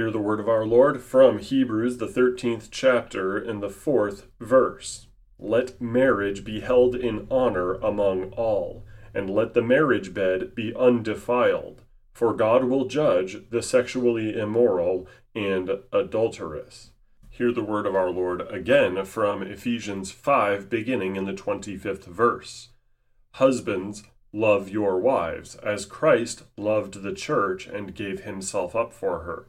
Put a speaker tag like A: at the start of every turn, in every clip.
A: Hear the word of our Lord from Hebrews, the 13th chapter, in the fourth verse. Let marriage be held in honor among all, and let the marriage bed be undefiled, for God will judge the sexually immoral and adulterous. Hear the word of our Lord again from Ephesians 5, beginning in the 25th verse. Husbands, love your wives, as Christ loved the church and gave himself up for her,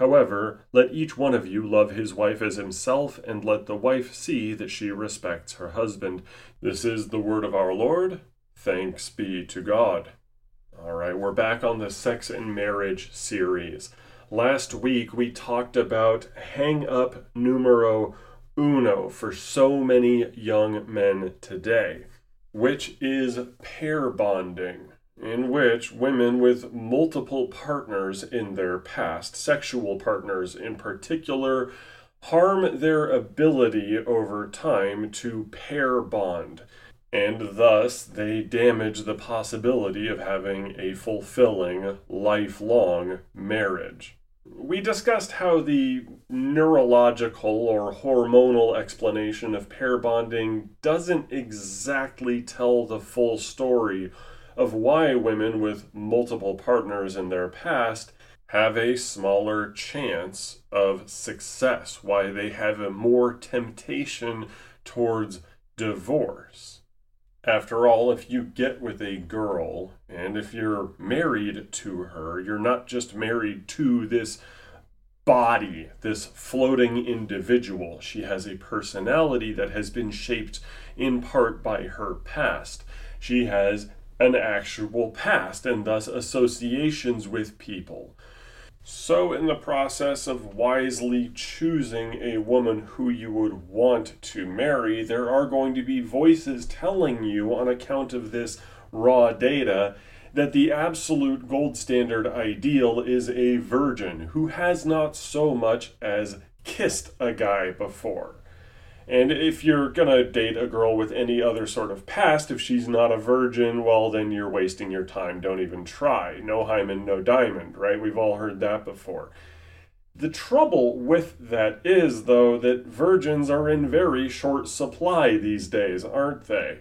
A: However, let each one of you love his wife as himself, and let the wife see that she respects her husband. This is the word of our Lord. Thanks be to God. All right, we're back on the sex and marriage series. Last week we talked about hang up numero uno for so many young men today, which is pair bonding in which women with multiple partners in their past, sexual partners in particular, harm their ability over time to pair bond, and thus they damage the possibility of having a fulfilling, lifelong marriage. We discussed how the neurological or hormonal explanation of pair bonding doesn't exactly tell the full story of why women with multiple partners in their past have a smaller chance of success, why they have a more temptation towards divorce. After all, if you get with a girl and if you're married to her, you're not just married to this body, this floating individual. She has a personality that has been shaped in part by her past. She has an actual past and thus associations with people. So, in the process of wisely choosing a woman who you would want to marry, there are going to be voices telling you, on account of this raw data, that the absolute gold standard ideal is a virgin who has not so much as kissed a guy before. And if you're gonna date a girl with any other sort of past, if she's not a virgin, well, then you're wasting your time. Don't even try. No hymen, no diamond, right? We've all heard that before. The trouble with that is, though, that virgins are in very short supply these days, aren't they?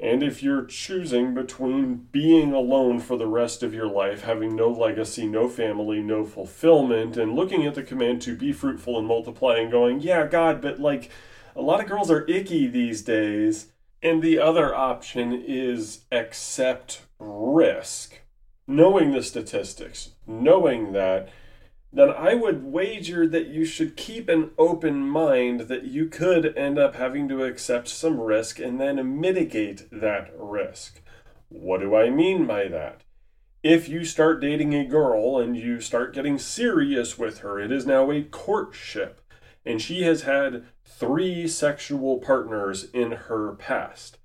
A: And if you're choosing between being alone for the rest of your life, having no legacy, no family, no fulfillment, and looking at the command to be fruitful and multiply and going, yeah, God, but like, a lot of girls are icky these days. And the other option is accept risk. Knowing the statistics, knowing that, then I would wager that you should keep an open mind that you could end up having to accept some risk and then mitigate that risk. What do I mean by that? If you start dating a girl and you start getting serious with her, it is now a courtship and she has had three sexual partners in her past.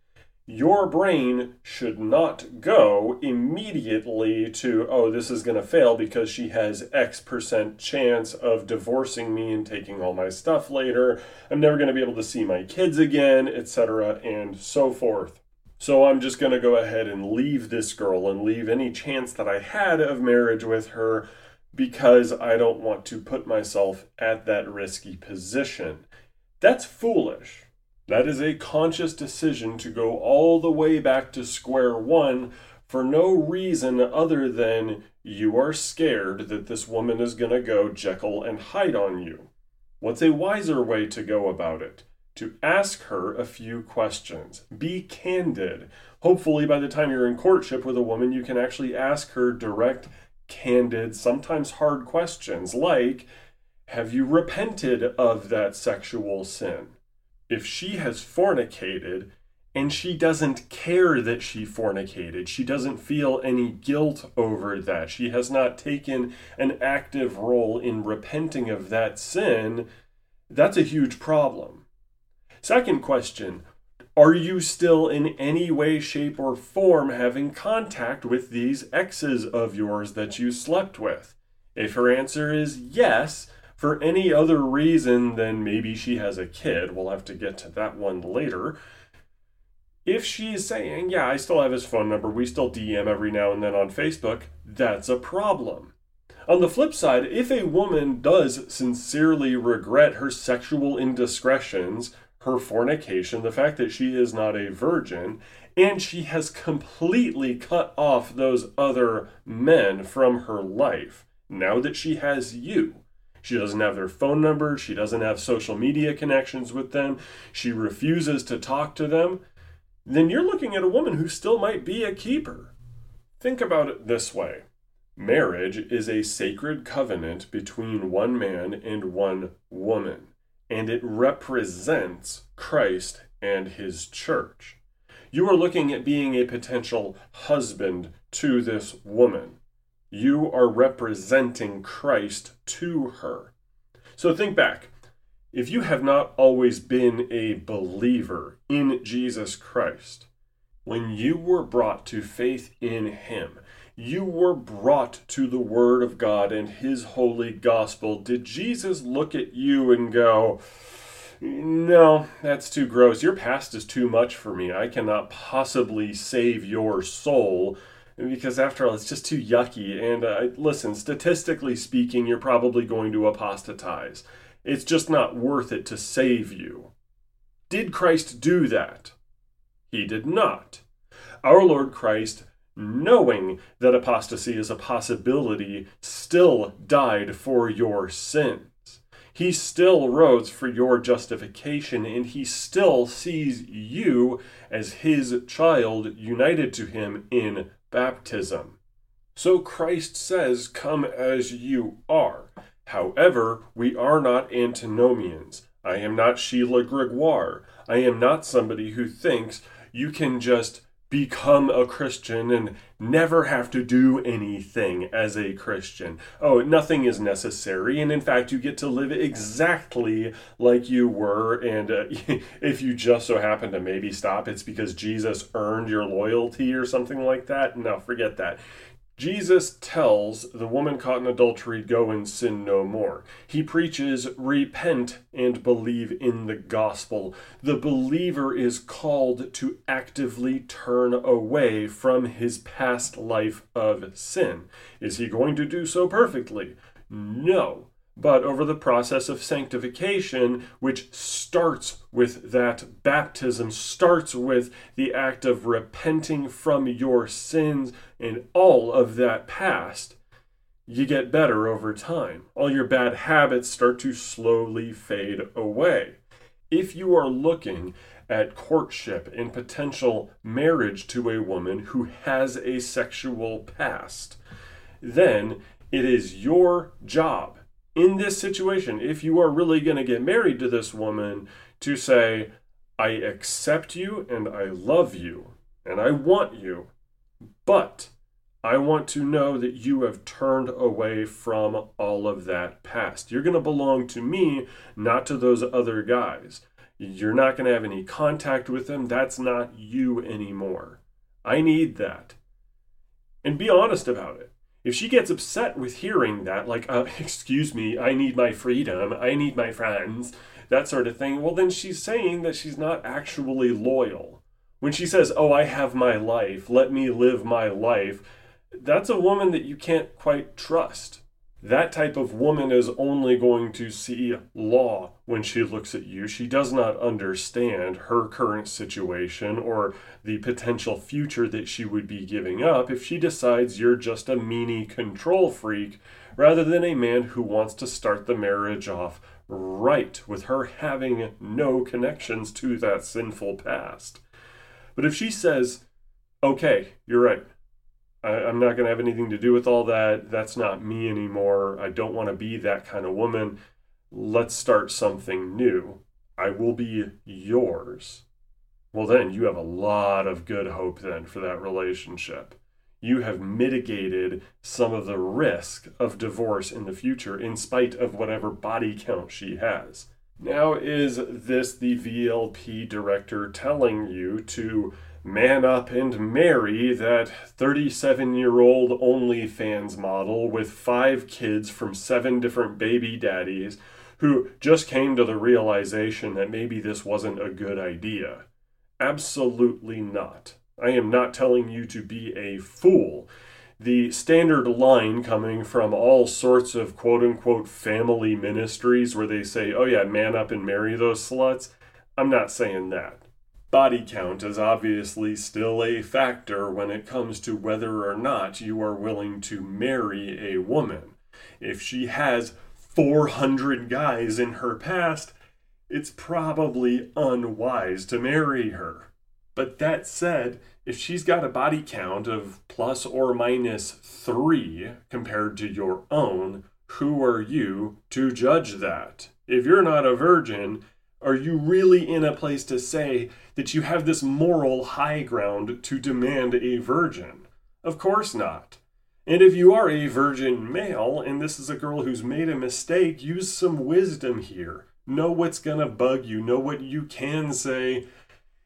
A: Your brain should not go immediately to, oh, this is going to fail because she has X percent chance of divorcing me and taking all my stuff later. I'm never going to be able to see my kids again, etc., and so forth. So I'm just going to go ahead and leave this girl and leave any chance that I had of marriage with her because I don't want to put myself at that risky position. That's foolish. That is a conscious decision to go all the way back to square one for no reason other than you are scared that this woman is going to go Jekyll and Hyde on you. What's a wiser way to go about it? To ask her a few questions. Be candid. Hopefully, by the time you're in courtship with a woman, you can actually ask her direct candid, sometimes hard questions like Have you repented of that sexual sin? If she has fornicated, and she doesn't care that she fornicated. She doesn't feel any guilt over that. She has not taken an active role in repenting of that sin. That's a huge problem. Second question Are you still in any way, shape, or form having contact with these exes of yours that you slept with? If her answer is yes, for any other reason than maybe she has a kid, we'll have to get to that one later if she's saying, yeah, I still have his phone number, we still DM every now and then on Facebook, that's a problem. On the flip side, if a woman does sincerely regret her sexual indiscretions, her fornication, the fact that she is not a virgin, and she has completely cut off those other men from her life, now that she has you, she doesn't have their phone number. She doesn't have social media connections with them. She refuses to talk to them then you're looking at a woman who still might be a keeper. Think about it this way marriage is a sacred covenant between one man and one woman, and it represents Christ and his church. You are looking at being a potential husband to this woman. You are representing Christ to her. So think back if you have not always been a believer in Jesus Christ, when you were brought to faith in Him, you were brought to the Word of God and His holy gospel. Did Jesus look at you and go, No, that's too gross. Your past is too much for me. I cannot possibly save your soul because after all, it's just too yucky. And uh, listen, statistically speaking, you're probably going to apostatize. It's just not worth it to save you. Did Christ do that? He did not. Our Lord Christ, knowing that apostasy is a possibility, still died for your sins. He still rose for your justification, and he still sees you as his child united to him in baptism. So Christ says, Come as you are. However, we are not antinomians. I am not Sheila Gregoire. I am not somebody who thinks you can just become a Christian and never have to do anything as a Christian. Oh, nothing is necessary. And in fact, you get to live exactly like you were. And uh, if you just so happen to maybe stop, it's because Jesus earned your loyalty or something like that. No, forget that. Jesus tells the woman caught in adultery, Go and sin no more. He preaches, Repent and believe in the gospel. The believer is called to actively turn away from his past life of sin. Is he going to do so perfectly? No but over the process of sanctification, which starts with that baptism, starts with the act of repenting from your sins and all of that past, you get better over time. All your bad habits start to slowly fade away. If you are looking at courtship and potential marriage to a woman who has a sexual past, then it is your job in this situation, if you are really going to get married to this woman, to say, I accept you and I love you and I want you, but I want to know that you have turned away from all of that past. You're going to belong to me, not to those other guys. You're not going to have any contact with them. That's not you anymore. I need that. And be honest about it. If she gets upset with hearing that, like, uh, excuse me, I need my freedom, I need my friends, that sort of thing, well, then she's saying that she's not actually loyal. When she says, oh, I have my life, let me live my life, that's a woman that you can't quite trust that type of woman is only going to see law when she looks at you. She does not understand her current situation or the potential future that she would be giving up if she decides you're just a meanie control freak rather than a man who wants to start the marriage off right with her having no connections to that sinful past. But if she says, okay, you're right, I, I'm not going to have anything to do with all that. That's not me anymore. I don't want to be that kind of woman. Let's start something new. I will be yours. Well, then you have a lot of good hope then for that relationship. You have mitigated some of the risk of divorce in the future in spite of whatever body count she has. Now, is this the VLP director telling you to man up and marry that 37 year old OnlyFans model with five kids from seven different baby daddies who just came to the realization that maybe this wasn't a good idea? Absolutely not. I am not telling you to be a fool the standard line coming from all sorts of quote unquote family ministries where they say, oh yeah, man up and marry those sluts. I'm not saying that. Body count is obviously still a factor when it comes to whether or not you are willing to marry a woman. If she has 400 guys in her past, it's probably unwise to marry her. But that said, if she's got a body count of plus or minus three compared to your own, who are you to judge that? If you're not a virgin, are you really in a place to say that you have this moral high ground to demand a virgin? Of course not. And if you are a virgin male and this is a girl who's made a mistake, use some wisdom here. Know what's gonna bug you, know what you can say,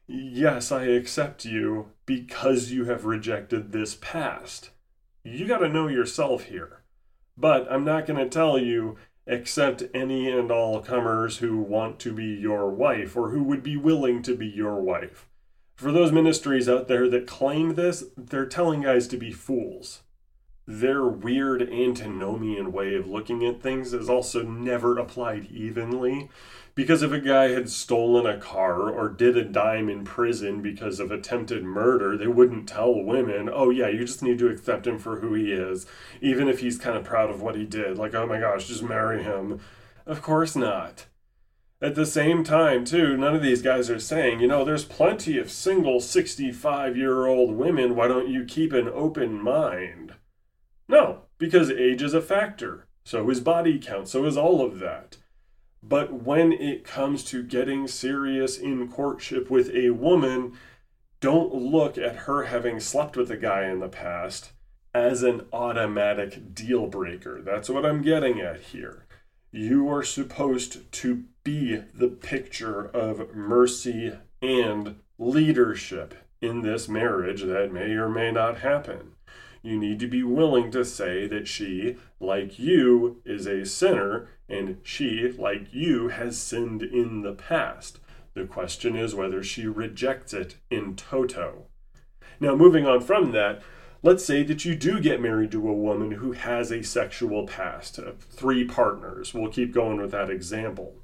A: yes, I accept you because you have rejected this past. You got to know yourself here. But I'm not going to tell you accept any and all comers who want to be your wife or who would be willing to be your wife. For those ministries out there that claim this, they're telling guys to be fools. Their weird antinomian way of looking at things is also never applied evenly because if a guy had stolen a car or did a dime in prison because of attempted murder, they wouldn't tell women, oh, yeah, you just need to accept him for who he is, even if he's kind of proud of what he did. Like, oh my gosh, just marry him. Of course not. At the same time, too, none of these guys are saying, you know, there's plenty of single 65 year old women. Why don't you keep an open mind? No, because age is a factor. So is body count. So is all of that. But when it comes to getting serious in courtship with a woman, don't look at her having slept with a guy in the past as an automatic deal breaker. That's what I'm getting at here. You are supposed to be the picture of mercy and leadership in this marriage that may or may not happen. You need to be willing to say that she, like you, is a sinner and she, like you, has sinned in the past. The question is whether she rejects it in toto. Now, moving on from that, let's say that you do get married to a woman who has a sexual past, uh, three partners. We'll keep going with that example.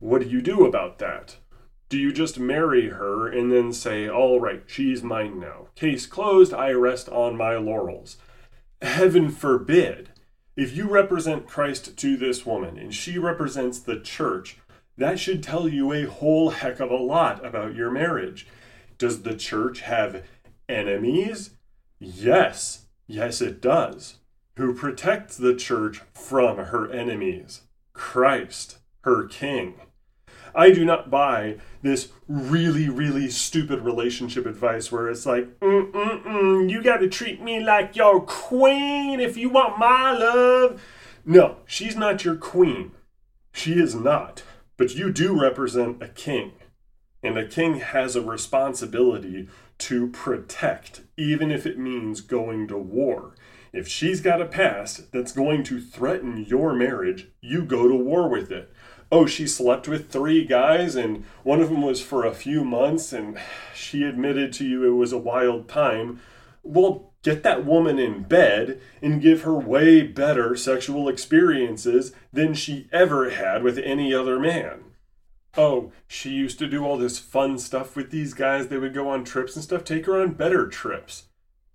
A: What do you do about that? Do you just marry her and then say, all right, she's mine now? Case closed, I rest on my laurels. Heaven forbid. If you represent Christ to this woman and she represents the church, that should tell you a whole heck of a lot about your marriage. Does the church have enemies? Yes, yes, it does. Who protects the church from her enemies? Christ, her king. I do not buy this really, really stupid relationship advice where it's like, mm, mm, mm, you got to treat me like your queen if you want my love. No, she's not your queen. She is not. But you do represent a king. And a king has a responsibility to protect, even if it means going to war. If she's got a past that's going to threaten your marriage, you go to war with it oh, she slept with three guys and one of them was for a few months and she admitted to you it was a wild time. Well, get that woman in bed and give her way better sexual experiences than she ever had with any other man. Oh, she used to do all this fun stuff with these guys. They would go on trips and stuff. Take her on better trips.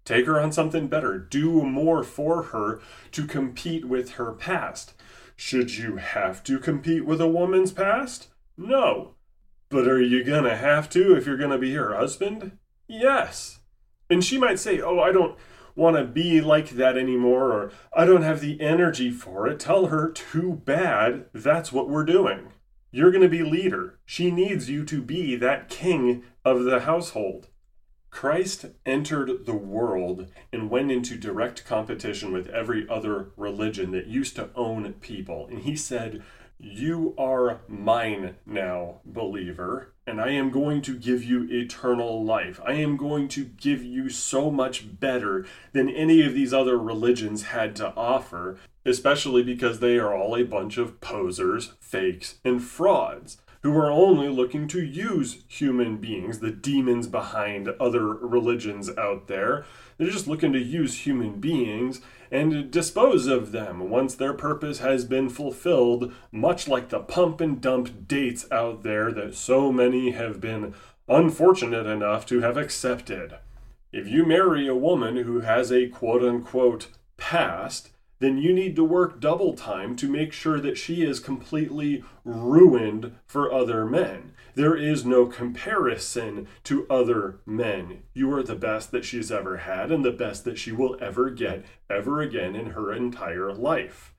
A: Take her on something better. Do more for her to compete with her past. Should you have to compete with a woman's past? No. But are you gonna have to if you're gonna be her husband? Yes. And she might say, Oh, I don't want to be like that anymore, or I don't have the energy for it, tell her, too bad, that's what we're doing. You're going to be leader. She needs you to be that king of the household. Christ entered the world and went into direct competition with every other religion that used to own people. And he said, You are mine now, believer, and I am going to give you eternal life. I am going to give you so much better than any of these other religions had to offer, especially because they are all a bunch of posers, fakes, and frauds who are only looking to use human beings, the demons behind other religions out there. They're just looking to use human beings and dispose of them once their purpose has been fulfilled, much like the pump and dump dates out there that so many have been unfortunate enough to have accepted. If you marry a woman who has a quote unquote past, then you need to work double time to make sure that she is completely ruined for other men. There is no comparison to other men. You are the best that she's ever had and the best that she will ever get ever again in her entire life.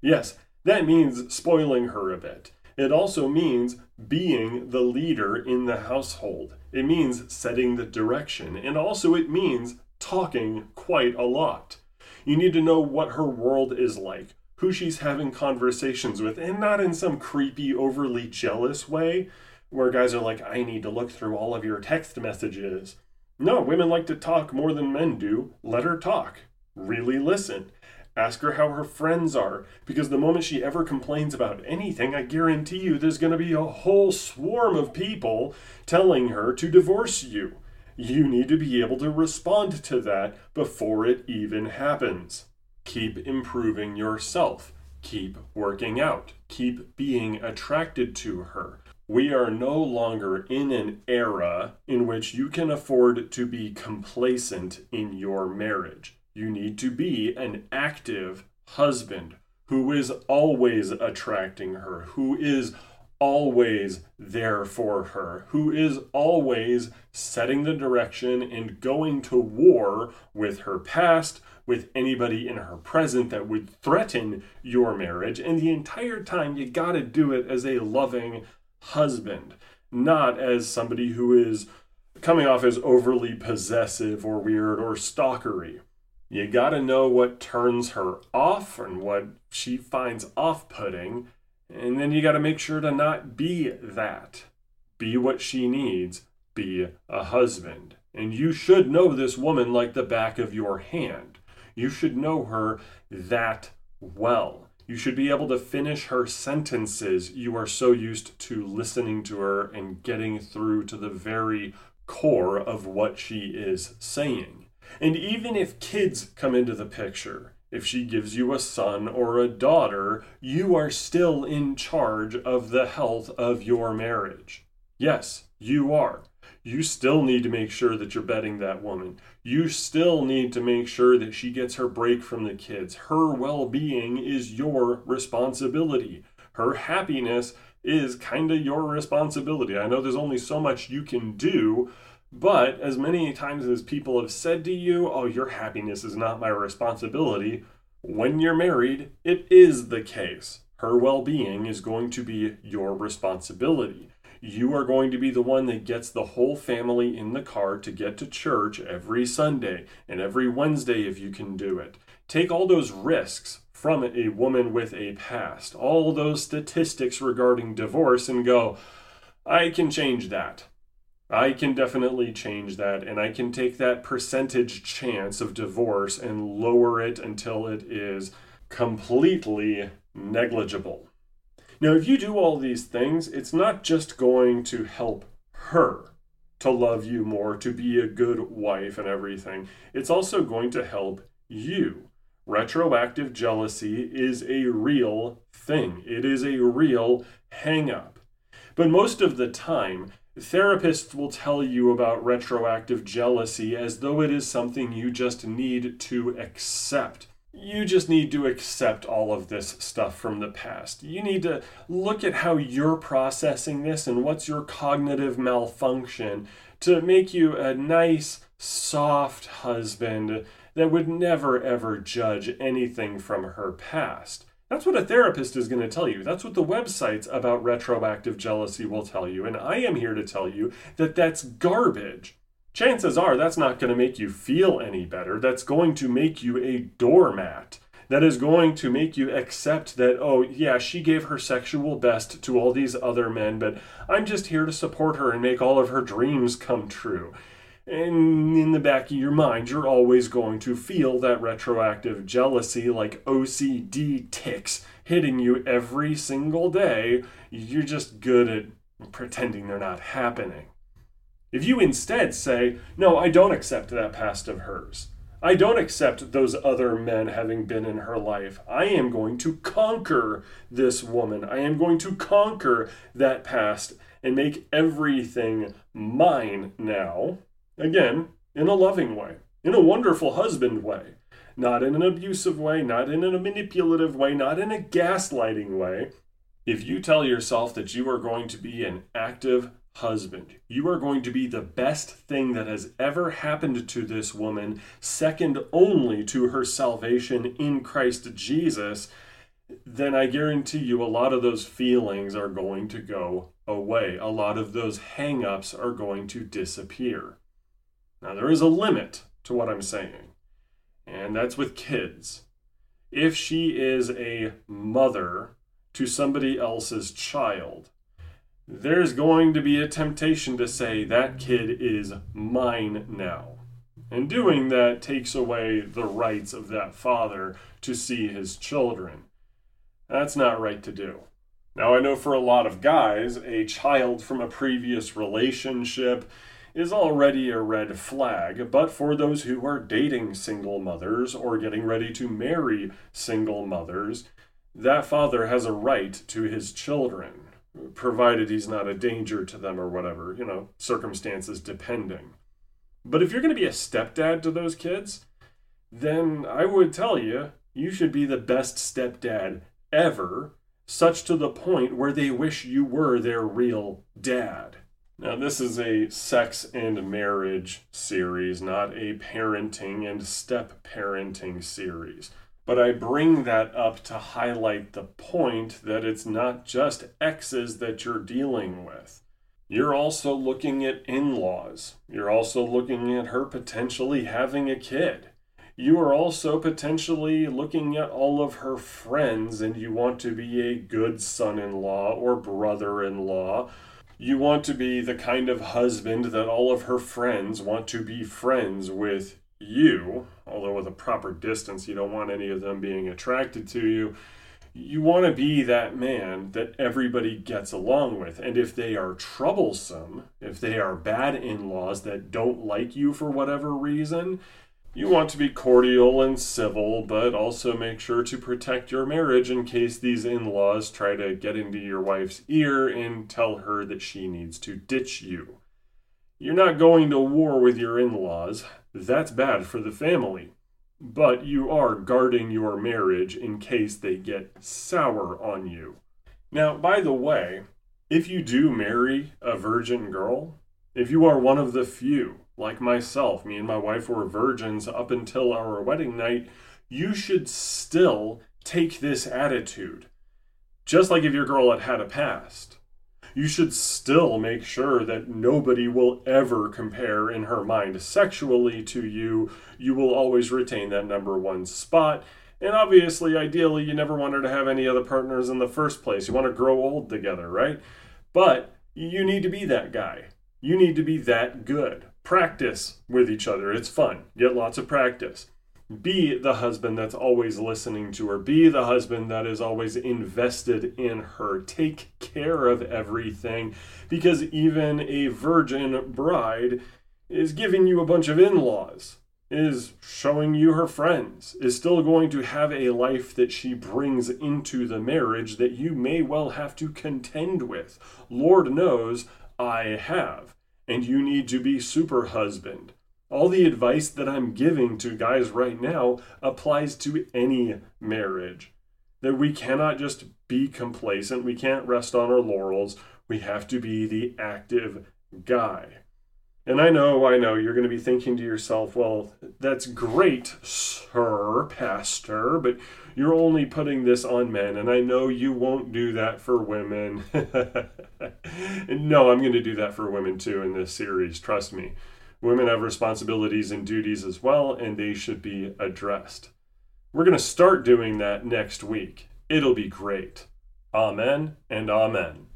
A: Yes, that means spoiling her a bit. It also means being the leader in the household. It means setting the direction. And also, it means talking quite a lot. You need to know what her world is like, who she's having conversations with, and not in some creepy, overly jealous way where guys are like, I need to look through all of your text messages. No, women like to talk more than men do. Let her talk. Really listen. Ask her how her friends are, because the moment she ever complains about anything, I guarantee you there's going to be a whole swarm of people telling her to divorce you. You need to be able to respond to that before it even happens. Keep improving yourself. Keep working out. Keep being attracted to her. We are no longer in an era in which you can afford to be complacent in your marriage. You need to be an active husband who is always attracting her, who is always there for her, who is always setting the direction and going to war with her past, with anybody in her present that would threaten your marriage. And the entire time, you got to do it as a loving husband, not as somebody who is coming off as overly possessive or weird or stalkery. You got to know what turns her off and what she finds off putting and then you got to make sure to not be that. Be what she needs. Be a husband. And you should know this woman like the back of your hand. You should know her that well. You should be able to finish her sentences. You are so used to listening to her and getting through to the very core of what she is saying. And even if kids come into the picture, if she gives you a son or a daughter, you are still in charge of the health of your marriage. Yes, you are. You still need to make sure that you're betting that woman. You still need to make sure that she gets her break from the kids. Her well being is your responsibility. Her happiness is kind of your responsibility. I know there's only so much you can do, but as many times as people have said to you, oh, your happiness is not my responsibility, when you're married, it is the case. Her well being is going to be your responsibility. You are going to be the one that gets the whole family in the car to get to church every Sunday and every Wednesday if you can do it. Take all those risks from a woman with a past, all those statistics regarding divorce, and go, I can change that. I can definitely change that, and I can take that percentage chance of divorce and lower it until it is completely negligible. Now, if you do all these things, it's not just going to help her to love you more, to be a good wife and everything, it's also going to help you. Retroactive jealousy is a real thing, it is a real hang up. But most of the time, Therapists will tell you about retroactive jealousy as though it is something you just need to accept. You just need to accept all of this stuff from the past. You need to look at how you're processing this and what's your cognitive malfunction to make you a nice, soft husband that would never ever judge anything from her past. That's what a therapist is going to tell you. That's what the websites about retroactive jealousy will tell you. And I am here to tell you that that's garbage. Chances are that's not going to make you feel any better. That's going to make you a doormat. That is going to make you accept that, oh, yeah, she gave her sexual best to all these other men, but I'm just here to support her and make all of her dreams come true. And in the back of your mind, you're always going to feel that retroactive jealousy like OCD ticks hitting you every single day. You're just good at pretending they're not happening. If you instead say, No, I don't accept that past of hers. I don't accept those other men having been in her life. I am going to conquer this woman. I am going to conquer that past and make everything mine now. Again, in a loving way, in a wonderful husband way, not in an abusive way, not in a manipulative way, not in a gaslighting way. If you tell yourself that you are going to be an active husband, you are going to be the best thing that has ever happened to this woman, second only to her salvation in Christ Jesus, then I guarantee you a lot of those feelings are going to go away. A lot of those hang ups are going to disappear. Now, there is a limit to what I'm saying, and that's with kids. If she is a mother to somebody else's child, there's going to be a temptation to say that kid is mine now. And doing that takes away the rights of that father to see his children. That's not right to do. Now, I know for a lot of guys, a child from a previous relationship is already a red flag, but for those who are dating single mothers or getting ready to marry single mothers, that father has a right to his children, provided he's not a danger to them or whatever, you know, circumstances depending. But if you're going to be a stepdad to those kids, then I would tell you, you should be the best stepdad ever, such to the point where they wish you were their real dad. Now, this is a sex and marriage series, not a parenting and step parenting series. But I bring that up to highlight the point that it's not just exes that you're dealing with. You're also looking at in laws. You're also looking at her potentially having a kid. You are also potentially looking at all of her friends, and you want to be a good son in law or brother in law you want to be the kind of husband that all of her friends want to be friends with you, although with a proper distance, you don't want any of them being attracted to you. You want to be that man that everybody gets along with. And if they are troublesome, if they are bad in laws that don't like you for whatever reason, you want to be cordial and civil, but also make sure to protect your marriage in case these in laws try to get into your wife's ear and tell her that she needs to ditch you. You're not going to war with your in laws, that's bad for the family. But you are guarding your marriage in case they get sour on you. Now, by the way, if you do marry a virgin girl, if you are one of the few like myself, me and my wife were virgins up until our wedding night, you should still take this attitude. Just like if your girl had had a past. You should still make sure that nobody will ever compare in her mind sexually to you. You will always retain that number one spot. And obviously, ideally, you never want her to have any other partners in the first place. You want to grow old together, right? But you need to be that guy. You need to be that good practice with each other. It's fun. Get lots of practice. Be the husband that's always listening to her. Be the husband that is always invested in her. Take care of everything because even a virgin bride is giving you a bunch of in laws, is showing you her friends, is still going to have a life that she brings into the marriage that you may well have to contend with. Lord knows I have and you need to be super husband. All the advice that I'm giving to guys right now applies to any marriage. That we cannot just be complacent, we can't rest on our laurels, we have to be the active guy. And I know, I know, you're going to be thinking to yourself, well, that's great, sir, pastor, but you're only putting this on men, and I know you won't do that for women. no, I'm going to do that for women too in this series, trust me. Women have responsibilities and duties as well, and they should be addressed. We're going to start doing that next week. It'll be great. Amen and amen.